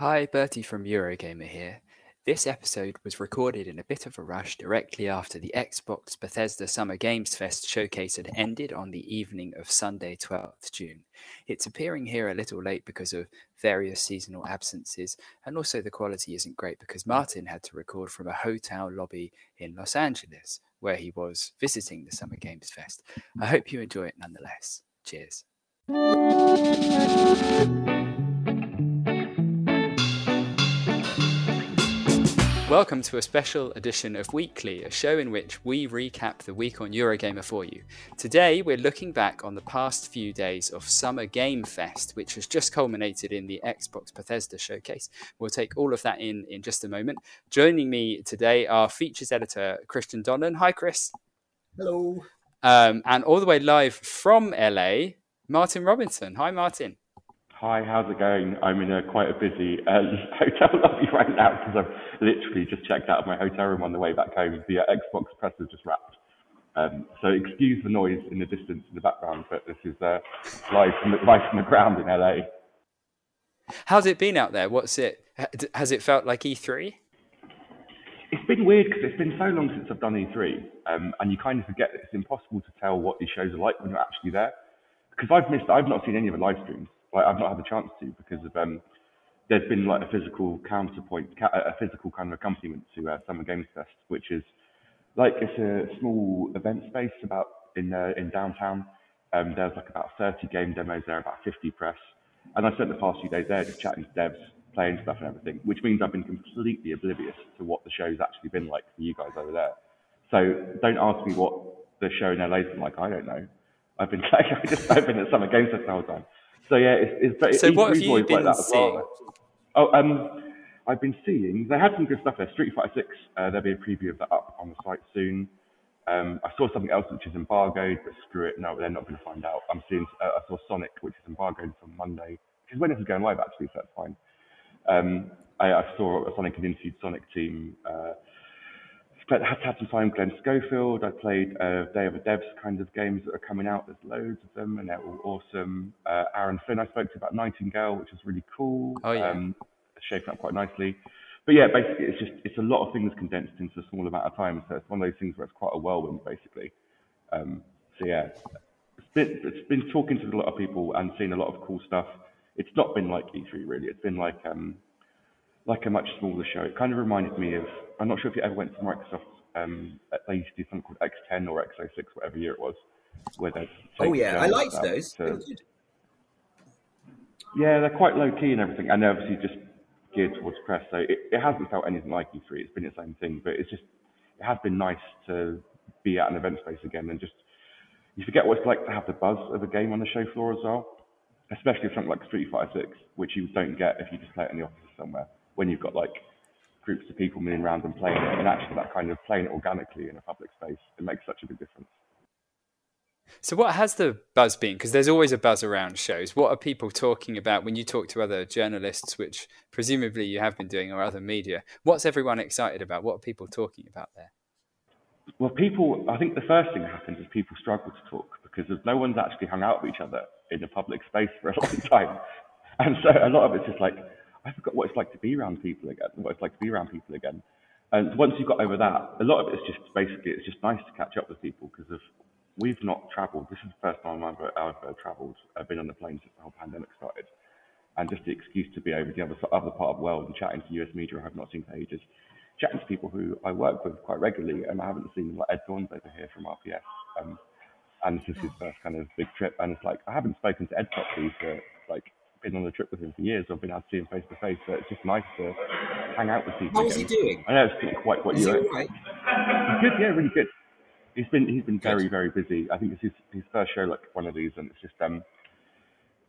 Hi, Bertie from Eurogamer here. This episode was recorded in a bit of a rush directly after the Xbox Bethesda Summer Games Fest showcase had ended on the evening of Sunday, 12th June. It's appearing here a little late because of various seasonal absences, and also the quality isn't great because Martin had to record from a hotel lobby in Los Angeles, where he was visiting the Summer Games Fest. I hope you enjoy it nonetheless. Cheers. Welcome to a special edition of Weekly, a show in which we recap the week on Eurogamer for you. Today, we're looking back on the past few days of Summer Game Fest, which has just culminated in the Xbox Bethesda showcase. We'll take all of that in in just a moment. Joining me today are features editor Christian Donlan. Hi, Chris. Hello. Um, and all the way live from LA, Martin Robinson. Hi, Martin. Hi, how's it going? I'm in a quite a busy uh, hotel lobby right now because I've literally just checked out of my hotel room on the way back home. The uh, Xbox press has just wrapped. Um, so excuse the noise in the distance in the background, but this is uh, live from the, live from the ground in LA. How's it been out there? What's it? Has it felt like E3? It's been weird because it's been so long since I've done E3, um, and you kind of forget that it's impossible to tell what these shows are like when you're actually there. Because I've missed, I've not seen any of the live streams like I've not had the chance to because of um, there's been like a physical counterpoint, a physical kind of accompaniment to uh, Summer Games Fest, which is like it's a small event space about in uh, in downtown. Um, there's like about 30 game demos there, about 50 press, and I spent the past few days there just chatting to devs, playing stuff and everything, which means I've been completely oblivious to what the show's actually been like for you guys over there. So don't ask me what the show in LA's been like. I don't know. I've been like, I just I've been at Summer Games Fest the whole time. So yeah, it's, it's so. What have you been like seeing? Well. Oh, um, I've been seeing. They had some good stuff there. Street Fighter Six. Uh, there'll be a preview of that up on the site soon. Um, I saw something else which is embargoed, but screw it. No, they're not going to find out. I'm seeing. Uh, I saw Sonic, which is embargoed from Monday, which is when this is going live actually, so that's fine. Um, I, I, saw Sonic and interviewed Sonic team. Uh, had, had some time with Glenn Schofield. I played uh, Day of the Devs kind of games that are coming out. There's loads of them, and they're all awesome. Uh, Aaron Flynn, I spoke to about Nightingale, which is really cool. Oh yeah, um, shaping up quite nicely. But yeah, basically, it's just it's a lot of things condensed into a small amount of time. So it's one of those things where it's quite a whirlwind, basically. Um, so yeah, it's been, it's been talking to a lot of people and seeing a lot of cool stuff. It's not been like E3 really. It's been like um, like a much smaller show. It kind of reminded me of, I'm not sure if you ever went to Microsoft, um, they used to do something called X10 or X06, whatever year it was, where they Oh yeah, I liked those. To, yeah, they're quite low key and everything, and they're obviously just geared towards press. So it, it hasn't felt anything like E3. It's been the same thing, but it's just it has been nice to be at an event space again and just you forget what it's like to have the buzz of a game on the show floor as well, especially something like Street Fighter 6, which you don't get if you just play it in the office somewhere when you've got like groups of people milling around and playing it, and actually that kind of playing it organically in a public space, it makes such a big difference. So, what has the buzz been? Because there's always a buzz around shows. What are people talking about when you talk to other journalists, which presumably you have been doing, or other media? What's everyone excited about? What are people talking about there? Well, people, I think the first thing that happens is people struggle to talk because no one's actually hung out with each other in a public space for a long time. And so a lot of it's just like, I forgot what it's like to be around people again, what it's like to be around people again. And once you've got over that, a lot of it's just basically it's just nice to catch up with people because of we've not travelled. This is the first time I've ever, ever travelled. I've been on the plane since the whole pandemic started, and just the excuse to be over the other other part of the world and chatting to US media I have not seen for ages, chatting to people who I work with quite regularly, and I haven't seen like Ed Thorns over here from RPS. Um, and this is his first kind of big trip, and it's like I haven't spoken to Ed properly for like been on a trip with him for years. I've been able to see him face to face, so it's just nice to hang out with people. How's he doing? I know it's not quite what you. He right? Good, yeah, really good. He's been he's been very very busy. I think it's his his first show like one of these, and it's just um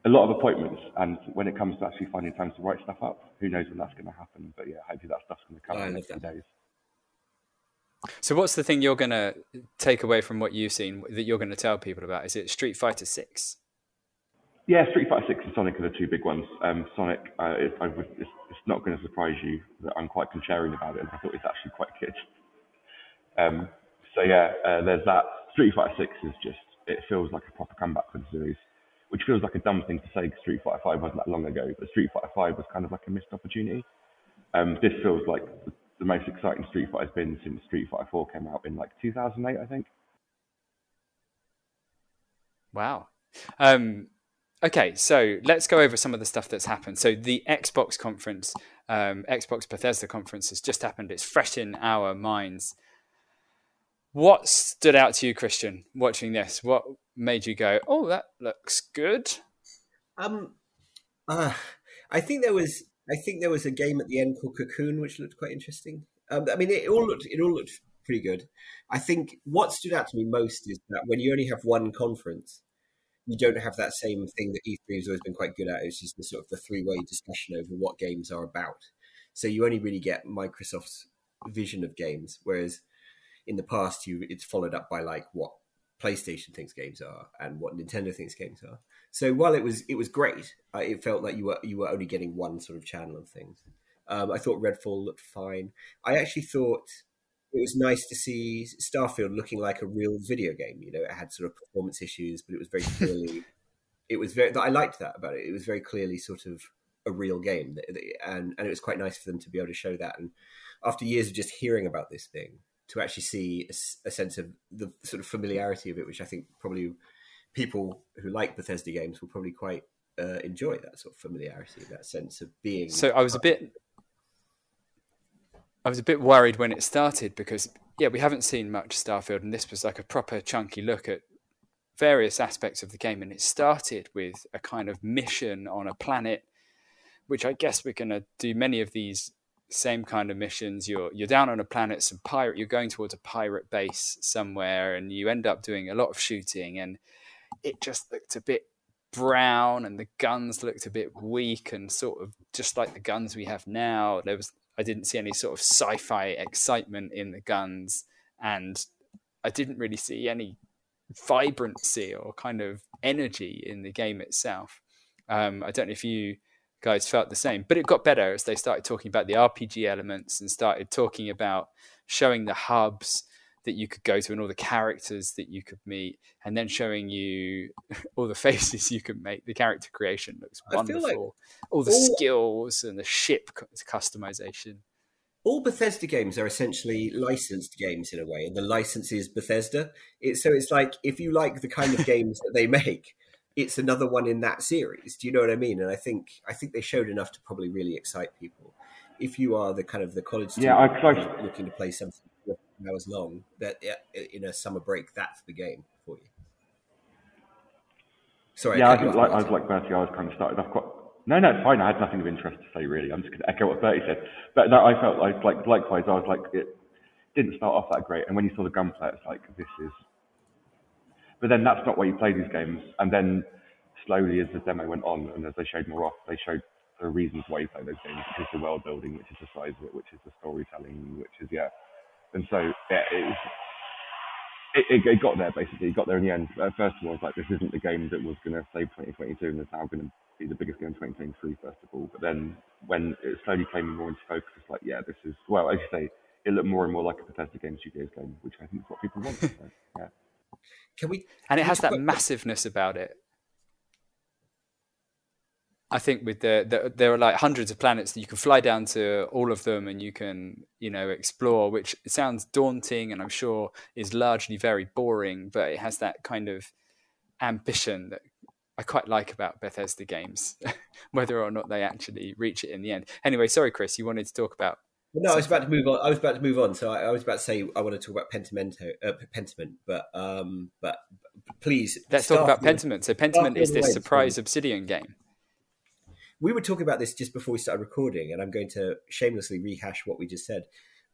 a lot of appointments, and when it comes to actually finding time to write stuff up, who knows when that's going to happen? But yeah, hopefully that stuff's going to come oh, in the next few days. So, what's the thing you're going to take away from what you've seen that you're going to tell people about? Is it Street Fighter Six? Yeah, Street Fighter Six and Sonic are the two big ones. Um, Sonic, uh, it, it's, it's, not going to surprise you that I'm quite contrarian about it, and I thought it's actually quite good. Um, so yeah, uh, there's that. Street Fighter Six is just it feels like a proper comeback for the series, which feels like a dumb thing to say because Street Fighter Five wasn't that long ago, but Street Fighter Five was kind of like a missed opportunity. Um, this feels like the, the most exciting Street Fighter's been since Street Fighter Four came out in like 2008, I think. Wow. Um, okay, so let's go over some of the stuff that's happened. So the Xbox conference, um, Xbox Bethesda conference has just happened. It's fresh in our minds. What stood out to you, Christian, watching this? What made you go, "Oh, that looks good"? Um, uh, I think there was, I think there was a game at the end called Cocoon, which looked quite interesting. Um, I mean, it all looked, it all looked pretty good. I think what stood out to me most is that when you only have one conference, you don't have that same thing that E3 has always been quite good at, which is the sort of the three way discussion over what games are about. So you only really get Microsoft's vision of games, whereas in the past you it's followed up by like what PlayStation thinks games are and what Nintendo thinks games are. So while it was it was great, uh, it felt like you were you were only getting one sort of channel of things. Um, I thought Redfall looked fine. I actually thought it was nice to see Starfield looking like a real video game. You know, it had sort of performance issues, but it was very clearly. it was very. I liked that about it. It was very clearly sort of a real game, and and it was quite nice for them to be able to show that. And after years of just hearing about this thing, to actually see a, a, sense of the sort of familiarity of it, which I think probably people who like Bethesda games will probably quite uh, enjoy that sort of familiarity, that sense of being. So I was a bit, I was a bit worried when it started because yeah, we haven't seen much Starfield, and this was like a proper chunky look at various aspects of the game, and it started with a kind of mission on a planet, which I guess we're going to do many of these same kind of missions. You're you're down on a planet, some pirate. You're going towards a pirate base somewhere, and you end up doing a lot of shooting. And it just looked a bit brown, and the guns looked a bit weak, and sort of just like the guns we have now. There was I didn't see any sort of sci-fi excitement in the guns, and I didn't really see any vibrancy or kind of energy in the game itself. Um, I don't know if you guys felt the same. But it got better as they started talking about the RPG elements and started talking about showing the hubs that you could go to and all the characters that you could meet, and then showing you all the faces you could make. The character creation looks wonderful. Like all the all, skills and the ship customization. All Bethesda games are essentially licensed games in a way, and the license is Bethesda. It's, so it's like if you like the kind of games that they make, it's another one in that series. Do you know what I mean? And I think I think they showed enough to probably really excite people. If you are the kind of the college student yeah, I, looking to play something hours long, that in a summer break, that's the game for you. Sorry, yeah, I, like, I was like Bertie. I was kind of started off quite. No, no, it's fine. I had nothing of interest to say really. I'm just going to echo what Bertie said. But no, I felt like, like likewise. I was like, it didn't start off that great, and when you saw the gunplay, it's like this is but then that's not where you play these games. And then slowly, as the demo went on and as they showed more off, they showed the reasons why you play those games, which is the world building, which is the size of it, which is the storytelling, which is yeah. And so yeah, it, was, it, it, it got there basically. It got there in the end. At first, it was like this isn't the game that was going to save 2022, and it's now going to be the biggest game in 2023 first of all. But then when it slowly came more into focus, it's like yeah, this is well, as you say, it looked more and more like a Bethesda Game Studios game, which I think is what people want. So, yeah. Can we? And it has that massiveness about it. I think with the, the, there are like hundreds of planets that you can fly down to all of them and you can you know explore, which sounds daunting and I'm sure is largely very boring, but it has that kind of ambition that I quite like about Bethesda games, whether or not they actually reach it in the end. Anyway, sorry, Chris, you wanted to talk about no, I was about to move on. I was about to move on. So I, I was about to say I want to talk about Pentimento, uh, Pentiment, but um, but please let's talk about Pentiment. So Pentiment is this surprise Obsidian game. We were talking about this just before we started recording, and I'm going to shamelessly rehash what we just said.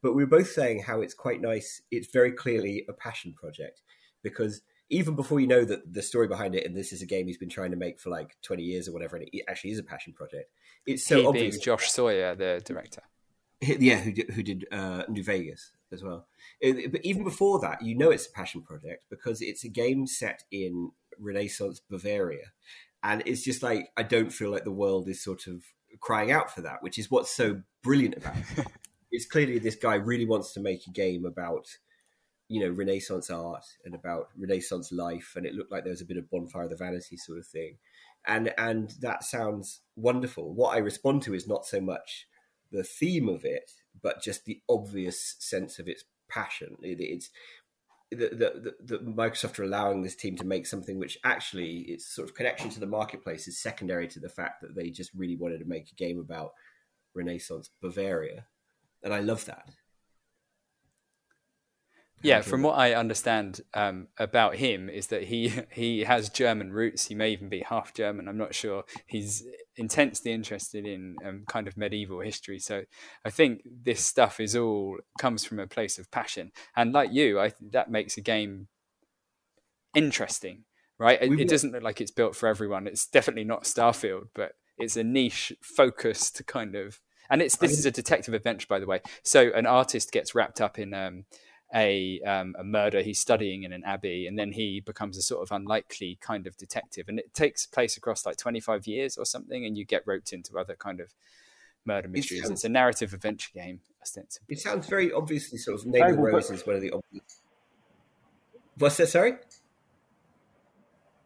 But we were both saying how it's quite nice. It's very clearly a passion project because even before you know that the story behind it, and this is a game he's been trying to make for like twenty years or whatever, and it actually is a passion project. It's so he obvious. Josh Sawyer, the director. Yeah, who did, who did uh, New Vegas as well. It- but even before that, you know it's a passion project because it's a game set in Renaissance Bavaria, and it's just like I don't feel like the world is sort of crying out for that, which is what's so brilliant about it. it's clearly this guy really wants to make a game about you know Renaissance art and about Renaissance life, and it looked like there was a bit of bonfire of the vanity sort of thing, and and that sounds wonderful. What I respond to is not so much the theme of it, but just the obvious sense of its passion. It, it's the, the, the, Microsoft are allowing this team to make something which actually its sort of connection to the marketplace is secondary to the fact that they just really wanted to make a game about Renaissance Bavaria, and I love that. Yeah, from what I understand um, about him is that he he has German roots. He may even be half German. I'm not sure. He's intensely interested in um, kind of medieval history. So I think this stuff is all comes from a place of passion. And like you, I think that makes a game interesting, right? It, it doesn't look like it's built for everyone. It's definitely not Starfield, but it's a niche focused kind of. And it's this is a detective adventure, by the way. So an artist gets wrapped up in um, a um, a murder he's studying in an abbey, and then he becomes a sort of unlikely kind of detective, and it takes place across like 25 years or something, and you get roped into other kind of murder mysteries. sounds- It's a narrative adventure game, ostensibly. It sounds very obviously sort of Name of the Rose is one of the obvious. What's that? Sorry.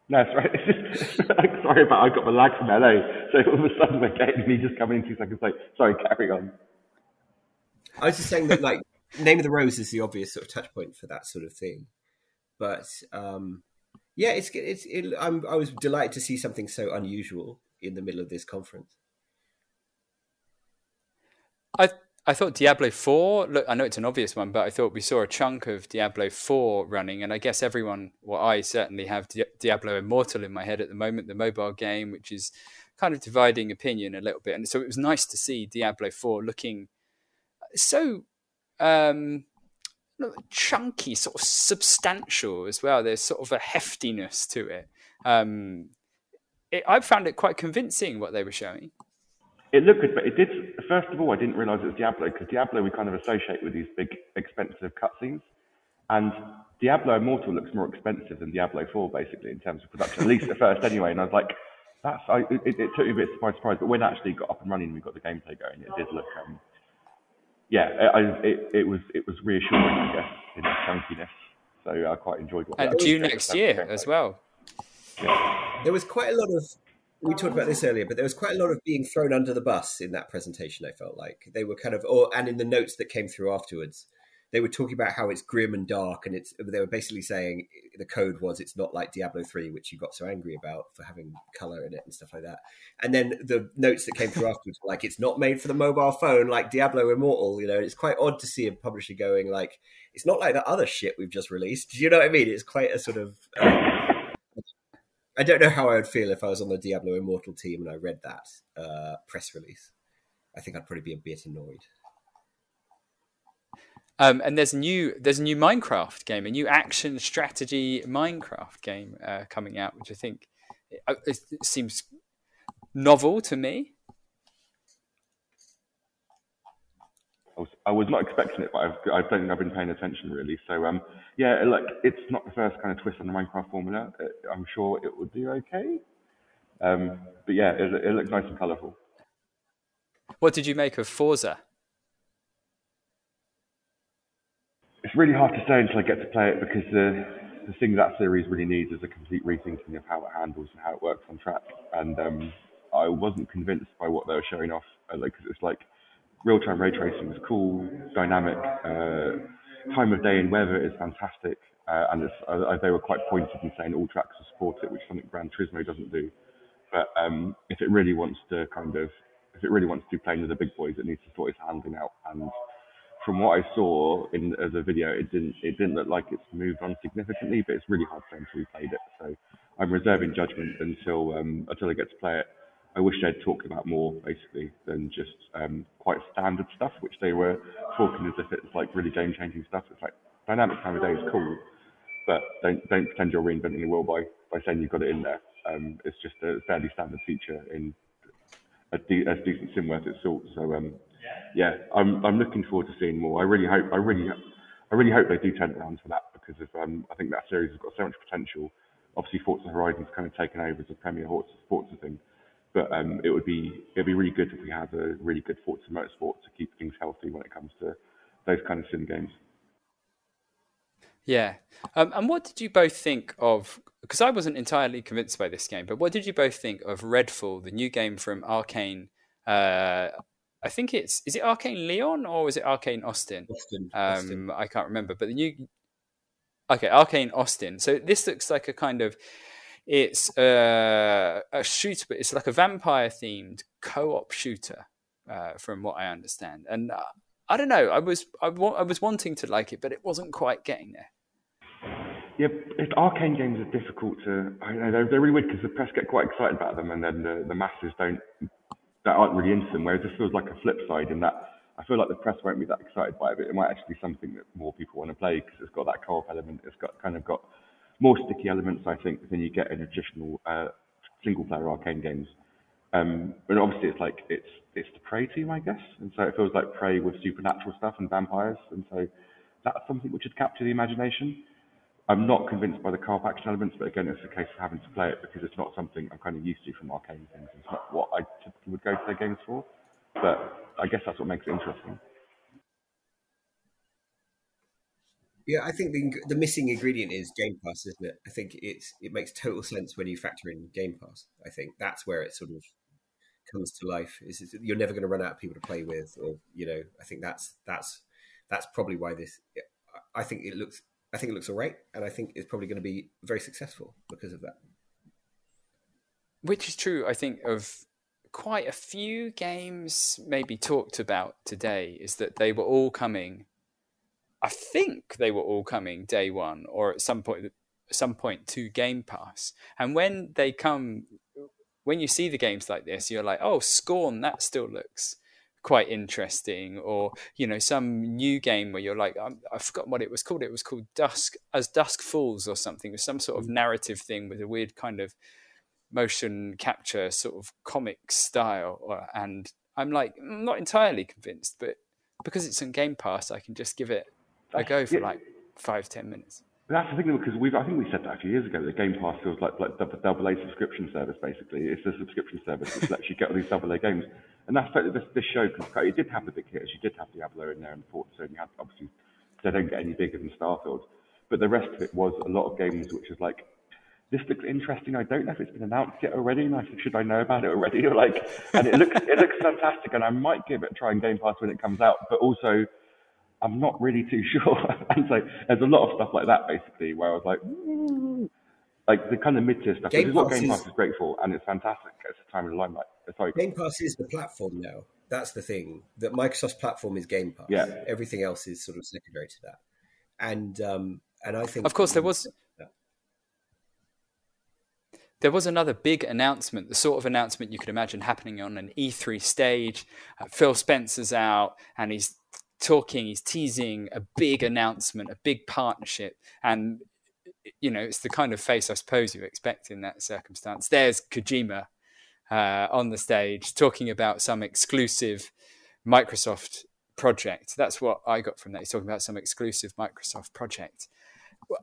No, sorry. Sorry about I got my lag from LA, so all of a sudden we're getting me just coming in two seconds late. Sorry, carry on. I was just saying that, like, Name of the Rose is the obvious sort of touch point for that sort of thing. But um, yeah, it's it's. It, I'm, I was delighted to see something so unusual in the middle of this conference. I I thought Diablo Four. Look, I know it's an obvious one, but I thought we saw a chunk of Diablo Four running, and I guess everyone, well, I certainly have Di- Diablo Immortal in my head at the moment, the mobile game, which is kind of dividing opinion a little bit, and so it was nice to see Diablo Four looking so um, chunky, sort of substantial as well. There's sort of a heftiness to it. Um, it I found it quite convincing what they were showing. It looked good, but it did. First of all, I didn't realize it was Diablo because Diablo we kind of associate with these big, expensive cutscenes, and Diablo Immortal looks more expensive than Diablo 4, basically in terms of production, at least at first, anyway. And I was like, "That's." I, it, it took me a bit by surprise, but when actually got up and running, we got the gameplay going. It did look. Um, yeah, I, it, it was it was reassuring, I guess, in its chunkiness. So I quite enjoyed what. And that due was. next year as well. There was quite a lot of. We talked about this earlier, but there was quite a lot of being thrown under the bus in that presentation. I felt like they were kind of, or and in the notes that came through afterwards, they were talking about how it's grim and dark, and it's. They were basically saying the code was it's not like Diablo three, which you got so angry about for having color in it and stuff like that. And then the notes that came through afterwards, were like it's not made for the mobile phone, like Diablo Immortal. You know, it's quite odd to see a publisher going like it's not like the other shit we've just released. Do you know what I mean? It's quite a sort of. Um, I don't know how I would feel if I was on the Diablo Immortal team and I read that uh, press release. I think I'd probably be a bit annoyed. Um, and there's a new there's a new Minecraft game, a new action strategy Minecraft game uh, coming out, which I think it, it seems novel to me. I was, I was not expecting it, but I've, I don't think I've been paying attention really. So um, yeah, look, it's not the first kind of twist on the Minecraft formula. Uh, I'm sure it will do okay. Um, but yeah, it, it looks nice and colourful. What did you make of Forza? It's really hard to say until I get to play it because the the thing that series really needs is a complete rethinking of how it handles and how it works on track. And um, I wasn't convinced by what they were showing off, uh, like 'cause it's like real-time ray tracing is cool, dynamic, uh, time of day and weather is fantastic, uh, and uh, they were quite pointed in saying all tracks will support it, which is something Gran Turismo doesn't do. But um, if it really wants to kind of, if it really wants to be playing with the big boys, it needs to sort its handling out. And from what I saw in as a video, it didn't, it didn't look like it's moved on significantly. But it's really hard to say we played it. So I'm reserving judgment until um, until I get to play it. I wish they'd talked about more basically than just um, quite standard stuff, which they were talking as if it's like really game changing stuff. It's like dynamic time of day is cool, but don't don't pretend you're reinventing the wheel by by saying you've got it in there. Um, it's just a fairly standard feature in a, de- a decent sim worth its salt. So um, yeah, I'm I'm looking forward to seeing more. I really hope I really I really hope they do turn it around for that because of, um, I think that series has got so much potential. Obviously, Forza Horizon's kind of taken over as a premier Forza thing, but um, it would be it'd be really good if we had a really good Forza Motorsport to keep things healthy when it comes to those kind of sim games. Yeah. Um, and what did you both think of? Because I wasn't entirely convinced by this game, but what did you both think of Redfall, the new game from Arkane? Uh, I think it's is it Arkane Lyon or is it Arkane Austin? Austin, um, Austin. I can't remember, but the new okay Arkane Austin. So this looks like a kind of it's uh, a shooter, but it's like a vampire themed co-op shooter, uh, from what I understand. And uh, I don't know. I was I, wa- I was wanting to like it, but it wasn't quite getting there. Yeah, it, Arkane games are difficult to. I know they're, they're really weird because the press get quite excited about them, and then the, the masses don't that aren't really into them. Whereas this feels like a flip side in that I feel like the press won't be that excited by it, but it might actually be something that more people want to play because it's got that co-op element. It's got kind of got more sticky elements, I think, than you get in traditional uh, single-player Arkane games. Um, but obviously, it's like it's it's the Prey team, I guess, and so it feels like Prey with supernatural stuff and vampires, and so that's something which would capture the imagination. I'm not convinced by the car action elements, but again, it's a case of having to play it because it's not something I'm kind of used to from Arkane things. It's not what I typically would go to their games for, but I guess that's what makes it interesting. Yeah, I think the, the missing ingredient is Game Pass, isn't it? I think it's it makes total sense when you factor in Game Pass. I think that's where it sort of comes to life. Is you're never going to run out of people to play with, or you know, I think that's that's that's probably why this. I think it looks I think it looks all right, and I think it's probably going to be very successful because of that. Which is true, I think, of quite a few games maybe talked about today is that they were all coming. I think they were all coming day one or at some point some point to Game Pass. And when they come when you see the games like this, you're like, oh, Scorn, that still looks quite interesting. Or, you know, some new game where you're like, I'm, I forgot what it was called. It was called Dusk, as Dusk Falls or something, with some sort of mm. narrative thing with a weird kind of motion capture sort of comic style. Uh, and I'm like, I'm not entirely convinced, but because it's on Game Pass, I can just give it a ah, go for yeah. like five, ten minutes. That's the thing because we've I think we said that a few years ago. The Game Pass feels like like double, double A subscription service basically. It's a subscription service which lets you get all these double A games, and that's totally this this show because it did have the big hitters. You did have Diablo in there and Forza, and you had obviously they don't get any bigger than Starfield, but the rest of it was a lot of games which is like. This looks interesting. I don't know if it's been announced yet already. And I said, should I know about it already? Like, and it looks it looks fantastic, and I might give it a try in Game Pass when it comes out. But also, I'm not really too sure. and so there's a lot of stuff like that basically where I was like, mm. like the kind of mid tier stuff, Game which is what Pass Game is- Pass is great for, and it's fantastic. It's a time in the limelight. Sorry. Game Pass is the platform now. That's the thing. That Microsoft's platform is Game Pass. Yeah. Everything else is sort of secondary to that. And um, and I think Of course, there was there was another big announcement, the sort of announcement you could imagine happening on an E3 stage. Uh, Phil Spencer's out and he's talking, he's teasing a big announcement, a big partnership. And, you know, it's the kind of face I suppose you expect in that circumstance. There's Kojima uh, on the stage talking about some exclusive Microsoft project. That's what I got from that. He's talking about some exclusive Microsoft project.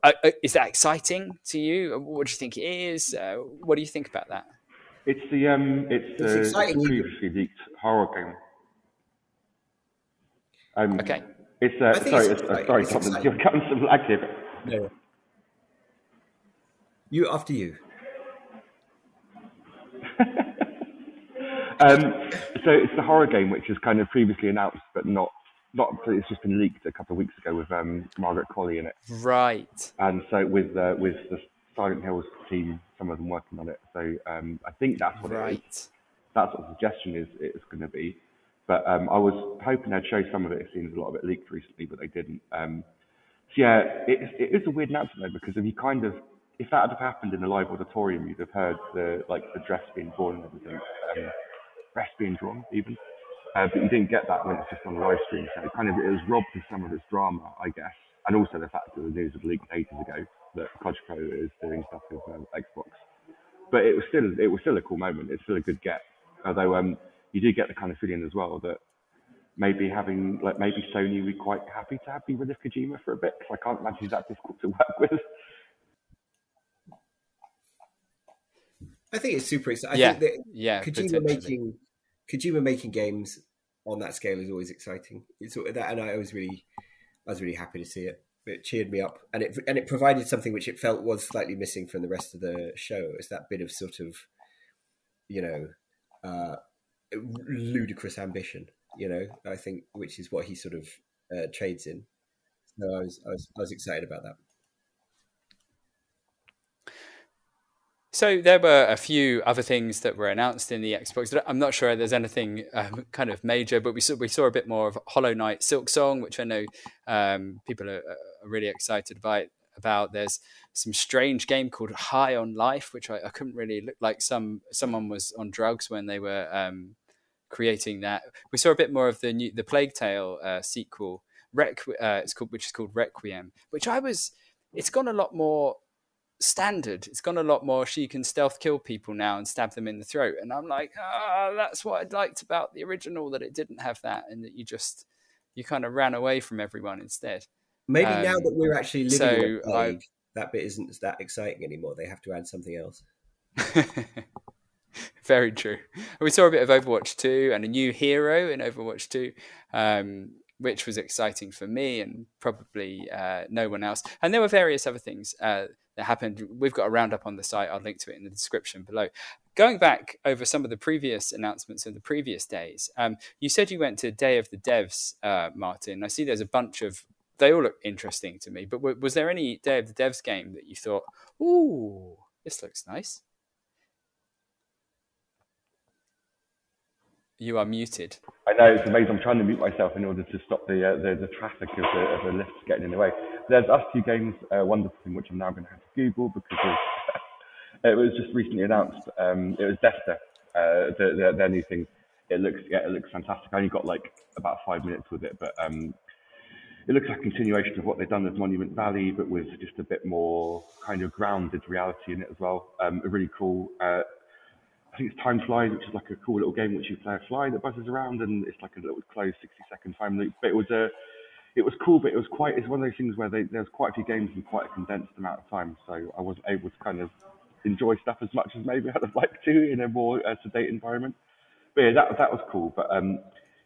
Uh, uh, is that exciting to you? What do you think it is? Uh, what do you think about that? It's the um, it's, It's the, the previously leaked horror game. Um, Okay. It's I uh, sorry, it's it's, uh, sorry, It's Thomas, you're cutting some lag here. But no. You after you. Um, so it's the horror game, which is kind of previously announced, but not not. It's just been leaked a couple of weeks ago with um, Margaret Qualley in it, Right. and so with uh, with the Silent Hills team, some of them working on it. So um, I think that's what it is. Right. That's what the suggestion is it's going to be. But um, I was hoping they'd show some of it. It seems a lot of it leaked recently, but they didn't. Um, so yeah, it, it is a weird announcement though because if you kind of if that had happened in a live auditorium, you'd have heard the like the dress being drawn and everything, um, breast being drawn even. Uh, but you didn't get that when it's just on the live stream. So it kind of it was robbed of some of its drama, I guess, and also the fact that the news was leaked ages ago. that Kojima is doing stuff with um, Xbox. But it was still it was still a cool moment. It's still a good get. Although um, you do get the kind of feeling as well that maybe having like maybe Sony would be quite happy to have be rid of Kojima for a bit because I can't imagine he's that difficult to work with. I think it's super exciting. Yeah, I think that yeah, Kojima making Kojima making games on that scale is always exciting. It's sort of that, and I was really, I was really happy to see it. It cheered me up, and it and it provided something which it felt was slightly missing from the rest of the show. It's that bit of sort of, you know, uh, ludicrous ambition. You know, I think which is what he sort of uh, trades in. So I was, I was I was excited about that. So there were a few other things that were announced in the Xbox. I'm not sure there's anything um, kind of major, but we saw we saw a bit more of Hollow Knight Silksong, which I know um, people are, are, really excited about. About there's some strange game called High on Life, which I, I couldn't really look like some someone was on drugs when they were um, creating that. We saw a bit more of the new the Plague Tale uh, sequel, Requ- uh, it's called which is called Requiem, which I was. It's gone a lot more standard. It's gone a lot more. She can stealth kill people now and stab them in the throat. And I'm like, ah, that's what I liked about the original that it didn't have that, and that you just you kind of ran away from everyone instead. Maybe Um, now that we're actually living so in a I- plague, that bit isn't that exciting anymore. They have to add something else. Very true. We saw a bit of Overwatch 2 and a new hero in Overwatch 2, um, which was exciting for me and probably uh, no one else. And there were various other things uh, that happened. We've got a roundup on the site. I'll link to it in the description below. Going back over some of the previous announcements of the previous days, um, you said you went to Day of the Devs, uh, Martin. I see there's a bunch of, they all look interesting to me, but w- was there any Day of the Devs game that you thought, ooh, this looks nice? You are muted. I know it's amazing. I'm trying to mute myself in order to stop the uh, the, the traffic of the, of the lifts getting in the way. There's us two games, uh, Wonderful Thing, which I'm now going to have to Google because it was just recently announced. Um, it was Desta, uh, the, the, their new thing. It looks yeah, it looks fantastic. I only got like about five minutes with it, but um, it looks like a continuation of what they've done with Monument Valley, but with just a bit more kind of grounded reality in it as well. Um, a really cool. Uh, I think it's Time Flies, which is like a cool little game which you play a fly that buzzes around, and it's like a little closed 60 second time loop. But it was a, it was cool, but it was quite. It's one of those things where they, there's quite a few games in quite a condensed amount of time, so I wasn't able to kind of enjoy stuff as much as maybe I'd have liked to in a more uh, sedate environment. But yeah, that that was cool. But um,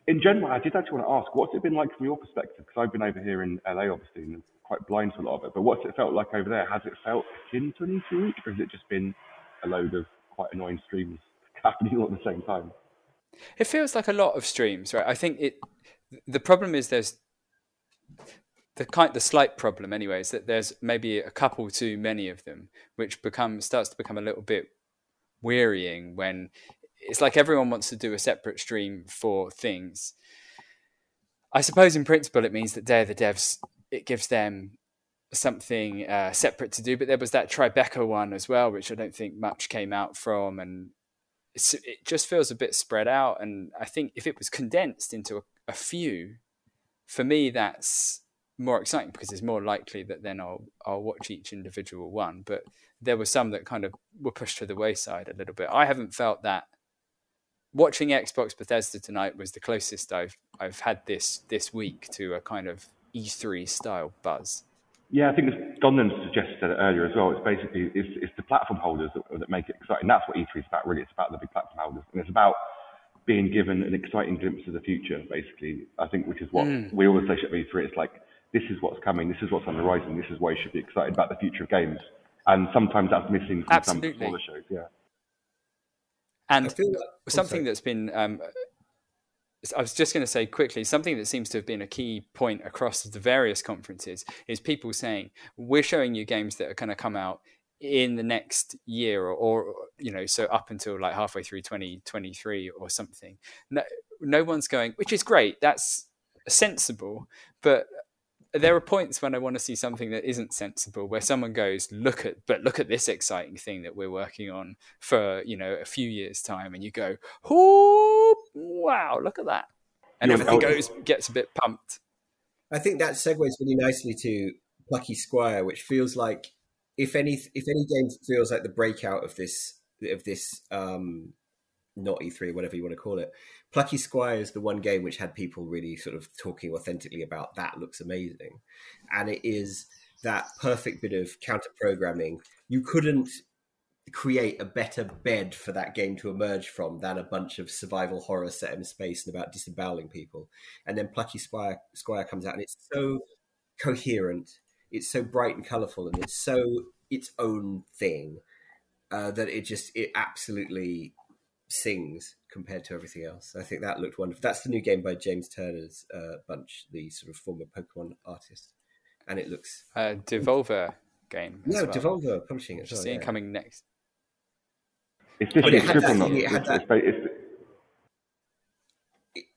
in general, I did actually want to ask, what's it been like from your perspective? Because I've been over here in LA, obviously, and quite blind to a lot of it. But what's it felt like over there? Has it felt akin to an E3 week, or has it just been a load of quite annoying streams happening all at the same time? It feels like a lot of streams, right? I think it. The problem is there's the kind, the slight problem, anyway, is that there's maybe a couple too many of them, which becomes starts to become a little bit wearying when it's like everyone wants to do a separate stream for things. I suppose in principle it means that Day of the Devs it gives them something uh, separate to do, but there was that Tribeca one as well, which I don't think much came out from, and it just feels a bit spread out. And I think if it was condensed into a, a few, for me that's more exciting because it's more likely that then I'll I'll watch each individual one. But there were some that kind of were pushed to the wayside a little bit. I haven't felt that. Watching Xbox Bethesda tonight was the closest I've I've had this this week to a kind of E3 style buzz. Yeah, I think as Donlan suggested earlier as well. It's basically it's, it's the platform holders that, that make it exciting. That's what E3 is about, really. It's about the big platform holders, and it's about being given an exciting glimpse of the future. Basically, I think which is what mm. we always say at E3. It's like this is what's coming, this is what's on the horizon, this is why you should be excited about the future of games. And sometimes that's missing from Absolutely. some smaller shows. Yeah. And like oh, something that's been um, I was just going to say quickly something that seems to have been a key point across the various conferences is people saying we're showing you games that are going to come out in the next year or, or you know so up until like halfway through 2023 or something. No, no one's going which is great that's sensible but there are points when I want to see something that isn't sensible, where someone goes, "Look at, but look at this exciting thing that we're working on for you know a few years' time," and you go, "Oh, wow, look at that," and Yeah, everything goes gets a bit pumped. I think that segues really nicely to Plucky Squire, which feels like if any if any game feels like the breakout of this of this um not E3 whatever you want to call it, Plucky Squire is the one game which had people really sort of talking authentically about that looks amazing, and it is that perfect bit of counter programming. You couldn't create a better bed for that game to emerge from than a bunch of survival horror set in space and about disemboweling people. And then Plucky Squire, Squire comes out and it's so coherent, it's so bright and colourful, and it's so its own thing uh, that it just it absolutely sings compared to everything else. I think that looked wonderful. That's the new game by James Turner's uh, bunch, the sort of former Pokemon artist, and it looks uh, Devolver game. No, well. Devolver publishing it. Well, yeah. coming next. It's just it, had that, it, had that,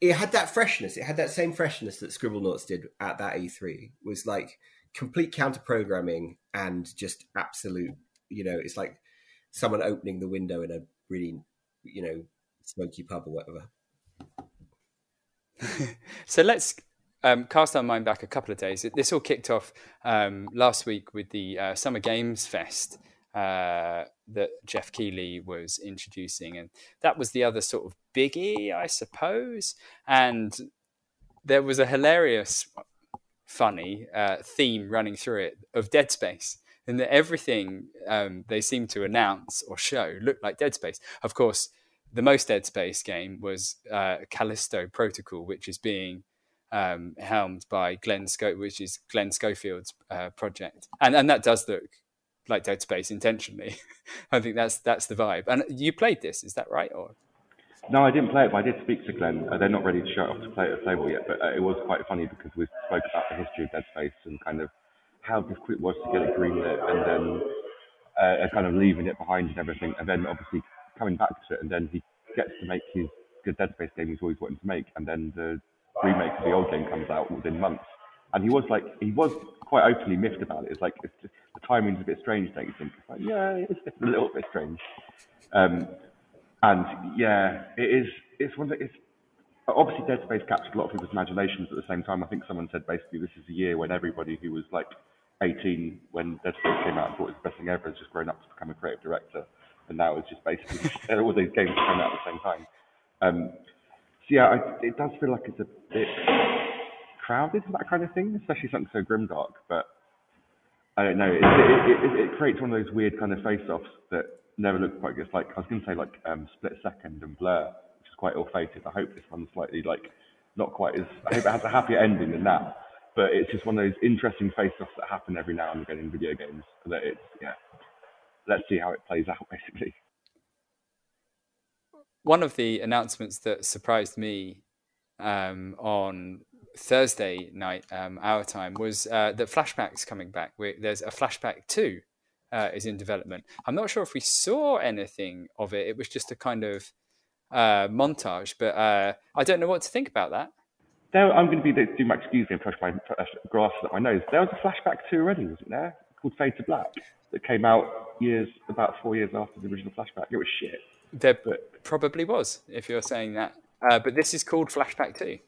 it had that freshness. It had that same freshness that Scribblenauts did at that E3. Was like complete counter programming and just absolute. You know, it's like someone opening the window in a really, you know, smoky pub or whatever. so let's um, cast our mind back a couple of days. This all kicked off um, last week with the uh, Summer Games Fest uh, that Geoff Keighley was introducing, and that was the other sort of biggie, I suppose. And there was a hilarious, funny uh, theme running through it of Dead Space, and that everything um, they seemed to announce or show looked like Dead Space. Of course, the most Dead Space game was uh, Callisto Protocol, which is being um, helmed by Glenn Sco- which is Glenn Schofield's uh, project, and and that does look like Dead Space intentionally. I think that's that's the vibe. And you played this, is that right? Or no, I didn't play it, but I did speak to Glenn. Uh, they're not ready to show it off to play at the table yet, but uh, it was quite funny because we spoke about the history of Dead Space and kind of how difficult it was to get it greenlit, and then uh, kind of leaving it behind and everything, and then obviously coming back to it, and then he gets to make his Dead Space game he's always wanted to make, and then the remake of the old game comes out within months, and he was like, he was quite openly miffed about it. It's like it's just, the timing's a bit strange, don't you think? It's like, yeah, it's a little bit strange. Um, and yeah, it is. It's one that it's obviously Dead Space captured a lot of people's imaginations at the same time. I think someone said basically this is a year when everybody who was like 18 when Dead Space came out and thought it was the best thing ever has just grown up to become a creative director, and now it's just basically all these games coming out at the same time. Um, so yeah, I, it does feel like it's a bit crowded for that kind of thing, especially something so grimdark. But I don't know. It, it, it, it creates one of those weird kind of face-offs that never look quite good. It's like I was going to say, like um, Split Second and Blur, which is quite ill-fated. I hope this one's slightly like not quite as. I hope it has a happier ending than that. But it's just one of those interesting face-offs that happen every now and again in video games. That it's yeah. Let's see how it plays out, basically. One of the announcements that surprised me um, on Thursday night, um, our time, was uh, that Flashback's coming back. there's a Flashback 2 uh, is in development. I'm not sure if we saw anything of it. It was just a kind of uh, montage, but uh, I don't know what to think about that. There, I'm going to be do my excuse me and push my uh, glasses up my nose. There was a Flashback 2 already, wasn't there? Called Fade to Black that came out years, about four years after the original Flashback. It was shit. There but, probably was, if you're saying that. Uh, but this is called Flashback 2.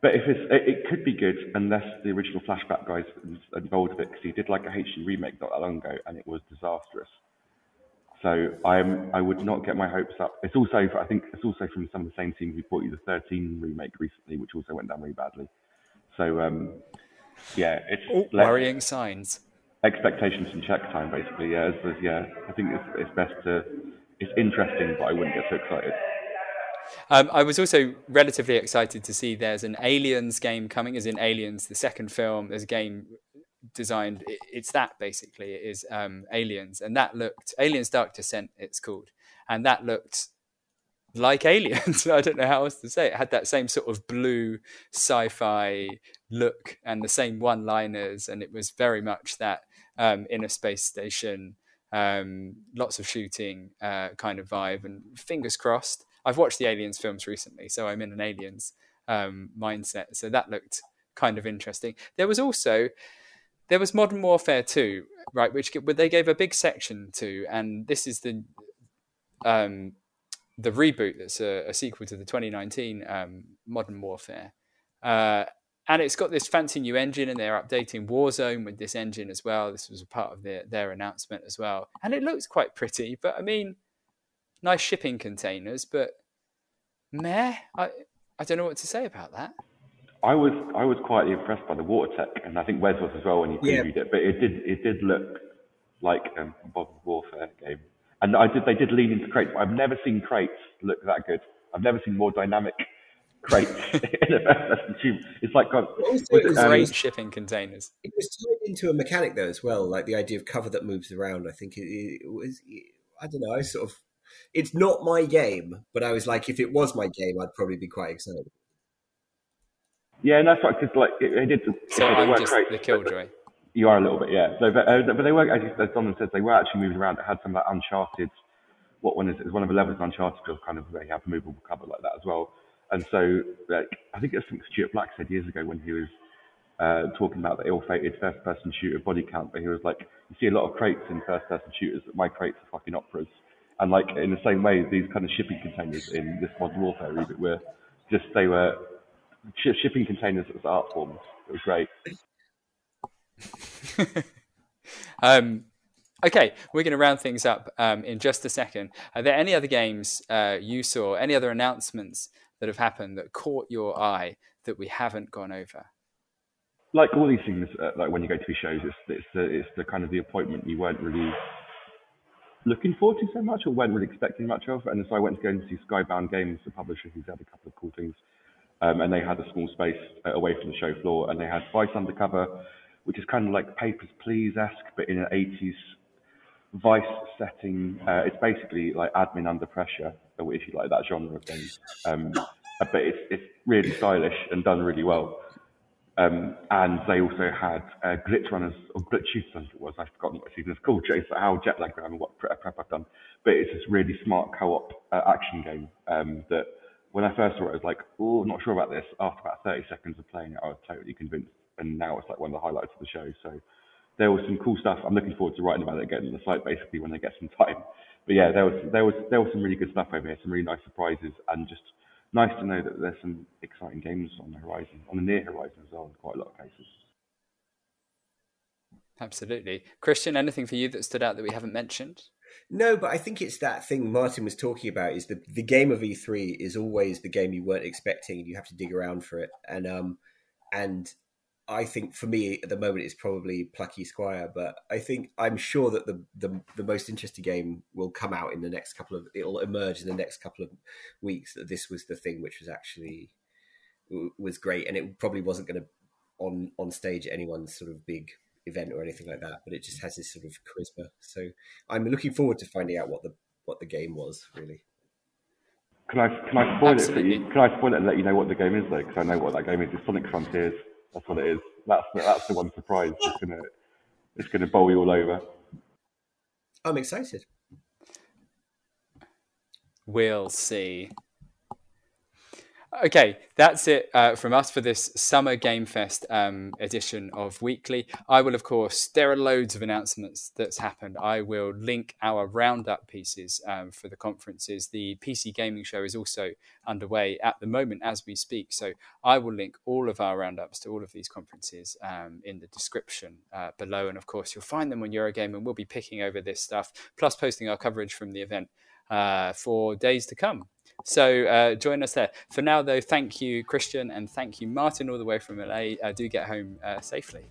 But if it's, it could be good unless the original Flashback guys involved with it because he did like a HD remake not that long ago and it was disastrous. So I'm I would not get my hopes up. It's also I think it's also from some of the same team who brought you the 13 remake recently, which also went down really badly. So um, yeah, it's Ooh, worrying signs. Expectations in check time, basically. Yeah, yeah. I think it's, it's best to. It's interesting, but I wouldn't get too excited. Um, I was also relatively excited to see there's an Aliens game coming, as in Aliens, the second film. There's a game designed. It's that basically. It is um, Aliens, and that looked Aliens Dark Descent. It's called, and that looked like Aliens. I don't know how else to say it. it. Had that same sort of blue sci-fi look and the same one-liners, and it was very much that um, in a space station. Um, lots of shooting uh, kind of vibe, and fingers crossed I've watched the Aliens films recently, so I'm in an Aliens um, mindset. So that looked kind of interesting. There was also there was Modern Warfare 2, right, which they gave a big section to, and this is the um, the reboot that's a, a, sequel to the 2019 um, Modern Warfare. Uh, and it's got this fancy new engine, and they're updating Warzone with this engine as well. This was a part of their their announcement as well, and it looks quite pretty. But I mean, nice shipping containers, but meh. I I don't know what to say about that. I was I was quite impressed by the water tech, and I think Wes was as well when he previewed yeah. it. But it did it did look like um, a Modern Warfare game, and I did they did lean into crates. But I've never seen crates look that good. I've never seen more dynamic crates in a first-person shooter. It's like God, it was um, shipping containers. It was tied into a mechanic though as well, like the idea of cover that moves around. I think it, it was. I don't know. I sort of. It's not my game, but I was like, if it was my game, I'd probably be quite excited. Yeah, and that's right because like it, it did. So I'm just great, the killjoy. You are a little bit, yeah. So, but, uh, but they were, as, as Donlan says, they were actually moving around. It had some of that Uncharted. What one is it? It's one of the levels of Uncharted feels kind of where you have movable cover like that as well. And so, like, I think it's something Stuart Black said years ago when he was uh, talking about the ill-fated first-person shooter Bodycount, but he was like, you see a lot of crates in first-person shooters, but my crates are fucking operas. And like in the same way, these kind of shipping containers in this Modern Warfare reboot were just they were shipping containers as art forms. It was great. um, okay, we're going to round things up um, in just a second. Are there any other games uh, you saw, any other announcements that have happened that caught your eye that we haven't gone over? Like all these things, uh, like when you go to these shows, it's, it's, the, it's the kind of the appointment you weren't really looking forward to so much or weren't really expecting much of. And so I went to go and see Skybound Games, the publisher who's had a couple of cool things. Um, and they had a small space uh, away from the show floor, and they had Vice Undercover, which is kind of like Papers, Please esque, but in an 80s Vice setting. Uh, it's basically like admin under pressure, if you like that genre of things. Um, but it's, it's really stylish and done really well. Um, and they also had uh, Glitch Runners, or Glitch I think it was. I've forgotten what season it's called, Jason, how jet lag and what prep I've done. But it's this really smart co op uh, action game um, that when I first saw it, I was like, oh, not sure about this. After about 30 seconds of playing it, I was totally convinced. And now it's like one of the highlights of the show. So there was some cool stuff. I'm looking forward to writing about it again on the site basically when they get some time. But yeah, there was there was there was some really good stuff over here, some really nice surprises, and just nice to know that there's some exciting games on the horizon, on the near horizon as well, in quite a lot of cases. Absolutely, Christian. Anything for you that stood out that we haven't mentioned? No, but I think it's that thing Martin was talking about is the the game of E3 is always the game you weren't expecting and you have to dig around for it. And um and I think for me at the moment it's probably Plucky Squire, but I think I'm sure that the, the the most interesting game will come out in the next couple of it'll emerge in the next couple of weeks that this was the thing which was actually was great and it probably wasn't going to on on stage anyone's sort of big event or anything like that, but it just has this sort of charisma. So I'm looking forward to finding out what the what the game was really. Can I can I spoil Absolutely. it for you? Can I spoil it and let you know what the game is though? Because I know what that game is. It's Sonic Frontiers. That's what it is. That's the, that's the one surprise. It's gonna it's gonna bowl you all over. I'm excited. We'll see. Okay, that's it uh, from us for this Summer Game Fest um, edition of Weekly. I will, of course, there are loads of announcements that's happened. I will link our roundup pieces um, for the conferences. The PC Gaming Show is also underway at the moment as we speak. So I will link all of our roundups to all of these conferences um, in the description uh, below. And of course, you'll find them on Eurogamer, and we'll be picking over this stuff, plus posting our coverage from the event uh, for days to come. So uh, join us there. For now, though, thank you, Christian, and thank you, Martin, all the way from LA. Uh, do get home uh, safely.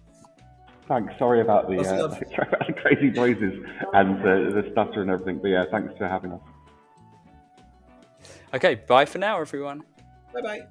Thanks. Sorry about the, uh, the crazy noises and the, the stutter and everything. But yeah, thanks for having us. Okay, bye for now, everyone. Bye bye.